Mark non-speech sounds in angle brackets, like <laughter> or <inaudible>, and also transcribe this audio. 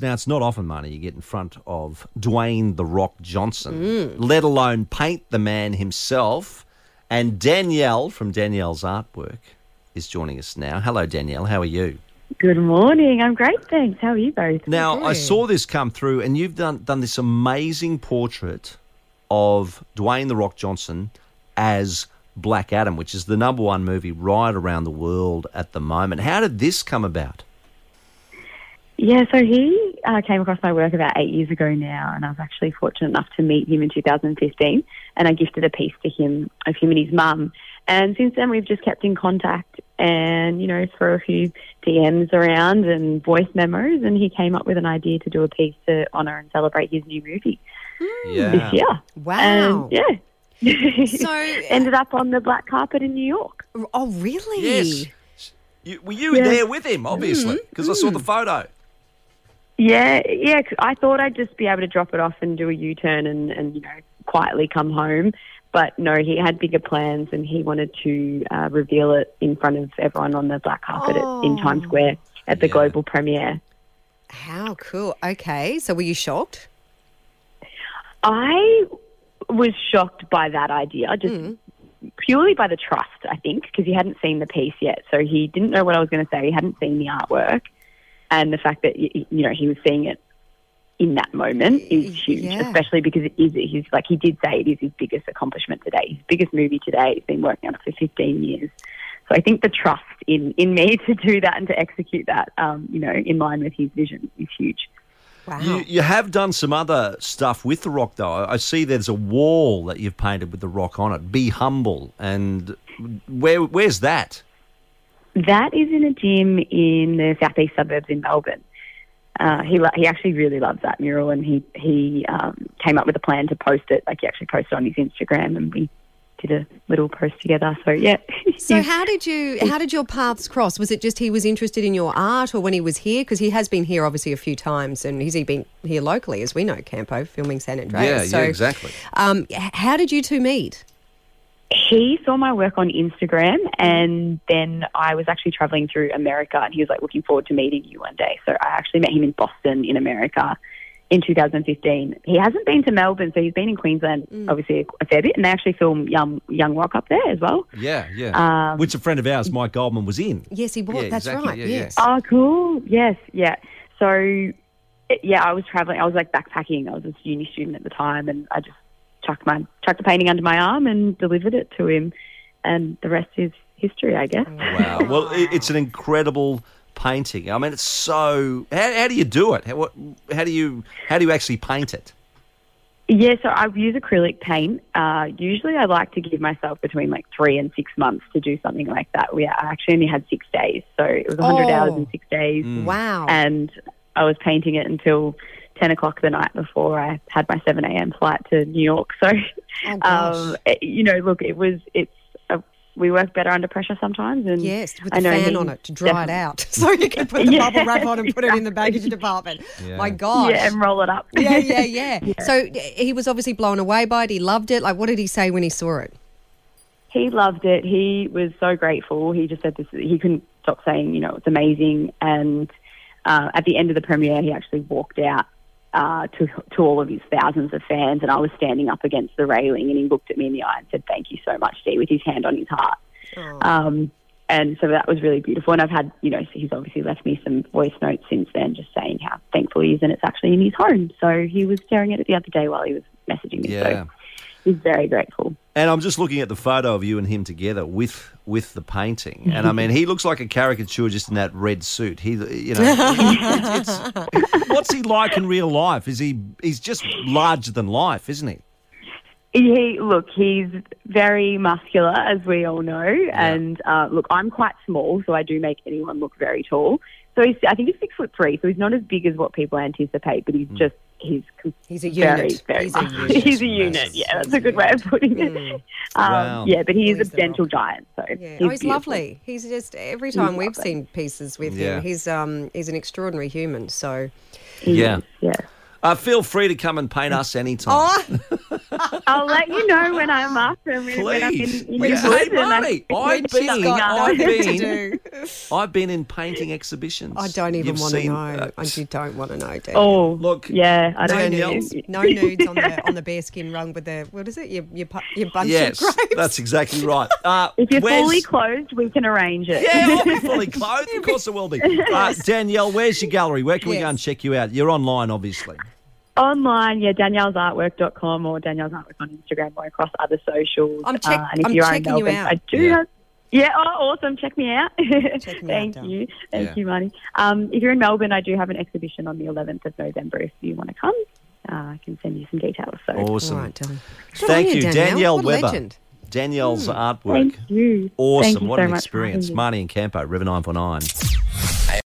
Now, it's not often, Marnie you get in front of Dwayne The Rock Johnson, let alone paint the man himself. And Danielle from Danielle's Artwork is joining us now. Hello, Danielle. How are you? Good morning. I'm great, thanks. How are you both? Now, I saw this come through, and you've done, done this amazing portrait of Dwayne The Rock Johnson as Black Adam, which is the number one movie right around the world at the moment. How did this come about? Yeah, so he uh, came across my work about eight years ago now, and I was actually fortunate enough to meet him in 2015, and I gifted a piece to him of him and his mum. And since then, we've just kept in contact and, you know, throw a few DMs around and voice memos, and he came up with an idea to do a piece to honour and celebrate his new movie hmm. Yeah. this year. Wow. And, yeah. So- <laughs> uh, ended up on the black carpet in New York. Oh, really? Yes. You, were you Yeah. there with him, obviously? Mm-hmm. Because I saw the mm. photo. Yeah, yeah. I thought I'd just be able to drop it off and do a U turn and, and you know quietly come home. But no, he had bigger plans and he wanted to uh, reveal it in front of everyone on the black carpet at, in Times Square at the Yeah. global premiere. How cool. Okay. So were you shocked? I was shocked by that idea, just purely by the trust, I think, because he hadn't seen the piece yet. So he didn't know what I was going to say. He hadn't seen the artwork. And the fact that, y- y- you know, he was seeing it in that moment is huge, Yeah. especially because it is his, like he did say, it is his biggest accomplishment today, his biggest movie today. He's been working on it for 15 years. So I think the trust in, in me <laughs> to do that and to execute that, um, you know, in line with his vision is huge. Wow. You, you have done some other stuff with the rock, though. I I see there's a wall that you've painted with the rock on it. Be humble, and where where's that? That is in a gym in the southeast suburbs in Melbourne. Uh, he lo- he actually really loves that mural, and he he um, came up with a plan to post it. Like he actually posted on his Instagram, and we did a little post together. So yeah. <laughs> So how did you how did your paths cross? Was it just he was interested in your art, or when he was here? Because he has been here obviously a few times, and he's been here locally, as we know, Campo, filming San Andreas. Yeah, so, yeah, exactly. Um, how did you two meet? He saw my work on Instagram, and then I was actually traveling through America, and he was like looking forward to meeting you one day. So I actually met him in Boston, in America, in 2015. He hasn't been to Melbourne, so he's been in Queensland, obviously a, a fair bit, and they actually film Young Young Rock up there as well. Yeah, yeah. Um, Which a friend of ours, Mike Goldman, was in. Yes, he was. Yeah, That's exactly. right. Yeah, yeah. yes. Oh, cool. Yes, yeah. So, yeah, I was traveling. I was like backpacking. I was a uni student at the time, and I just chucked my chucked the painting under my arm and delivered it to him, and the rest is history, I guess. Wow. well, it, it's an incredible painting. I mean, it's so. How, how do you do it? How, what, how do you how do you actually paint it? Yeah, so I use acrylic paint. Uh, usually, I like to give myself between like three and six months to do something like that. We I actually only had six days, so it was 100 Oh. hours in six days. Wow. and I was painting it until 10 o'clock the night before I had my 7 a.m. flight to New York. So, Oh, um, it- you know, look, it was, it's, a, we work better under pressure sometimes. And Yes, with I the know fan on it to dry it out, <laughs> so you can put the <laughs> Yeah, bubble wrap on and put it in the baggage department. Yeah. My gosh. Yeah, and roll it up. yeah, yeah, <laughs> yeah. So he was obviously blown away by it. He loved it. Like, what did he say when he saw it? he loved it. He was so grateful. He just said this. He couldn't stop saying, you know, it's amazing. And uh, at the end of the premiere, he actually walked out uh, to to all of his thousands of fans, and I was standing up against the railing, and he looked at me in the eye and said, "Thank you so much, Dee," with his hand on his heart. Um, and so that was really beautiful. And I've had, you know, he's obviously left me some voice notes since then, just saying how thankful he is, and it's actually in his home. So he was staring at it the other day while he was messaging me. Yeah. So he's very grateful. And I'm just looking at the photo of you and him together with with the painting, and I mean, he looks like a caricature just in that red suit. He, you know, <laughs> it's, it's- what's he like in real life? Is he? He's just larger than life, isn't he? He look, he's very muscular, as we all know, and uh, look, I'm quite small, so I do make anyone look very tall. So he's, I think he's six foot three, so he's not as big as what people anticipate, but he's just he's he's a unit. very he's, a unit. <laughs> he's a unit. Yeah, that's a good way of putting it. <laughs> Um, Wow. Yeah, but he is He's a the gentle giant. So Yeah. he's, oh, he's lovely. He's just every time we've lovely. seen pieces with Yeah. him, he's um he's an extraordinary human. So Yeah. yeah. Uh, feel free to come and paint us anytime. oh, <laughs> I'll let you know when I'm up and when, when I'm in, Please. in Yeah, the hey, woods and I- Marnie, I've been, I've <laughs> been. I've been in painting exhibitions. I don't even You've want to know. uh, I you don't want to know, do you? Oh, Look, yeah, I don't Danielle. know. No nudes on the <laughs> on the bearskin rug with the what is it? Your your, your bunch yes, of grapes. that's exactly right. <laughs> Uh, If you're where's- fully clothed, we can arrange it. Yeah, I'll be fully clothed. Of course, it will be. Uh, Danielle, where's your gallery? Where can we go and check you out? You're online, obviously. Online, yeah, daniellesartwork.com or Danielle's Artwork on Instagram or across other socials. I'm check- uh, and if I'm you are in checking you Melbourne, out. I do Yeah. have. Yeah, oh, awesome. Check me out. Check me out, <laughs> Thank Dal. you. Thank Yeah. you, Marnie. Um, if you're in Melbourne, I do have an exhibition on the 11th of November if you want to come. Uh, I can send you some details. So Awesome. All right, Dylan. Good Thank you, Danielle. Danielle What Weber. legend. Danielle's artwork. thank you. Awesome. Thank you what so an much experience. Marnie and Campo, River 949.